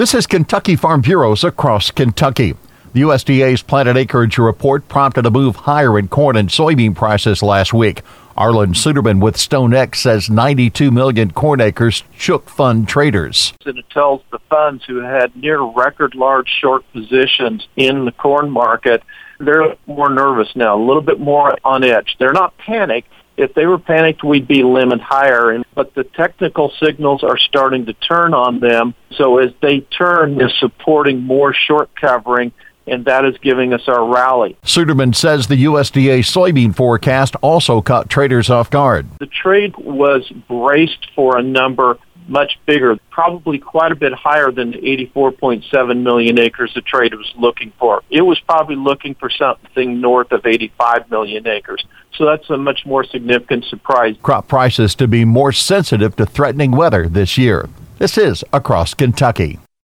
This is Kentucky Farm Bureaus across Kentucky. The USDA's planted acreage report prompted a move higher in corn and soybean prices last week. Arlen Suderman with StoneX says 92 million corn acres shook fund traders. And it tells the funds who had near record large short positions in the corn market, they're more nervous now, a little bit more on edge. They're not panicked, if they were panicked, we'd be limit higher. And, but the technical signals are starting to turn on them. So as they turn, they're supporting more short covering and that is giving us our rally. Suderman says the USDA soybean forecast also caught traders off guard. The trade was braced for a number much bigger, probably quite a bit higher than the 84.7 million acres the trade was looking for. It was probably looking for something north of 85 million acres. So that's a much more significant surprise. Crop prices to be more sensitive to threatening weather this year. This is Across Kentucky.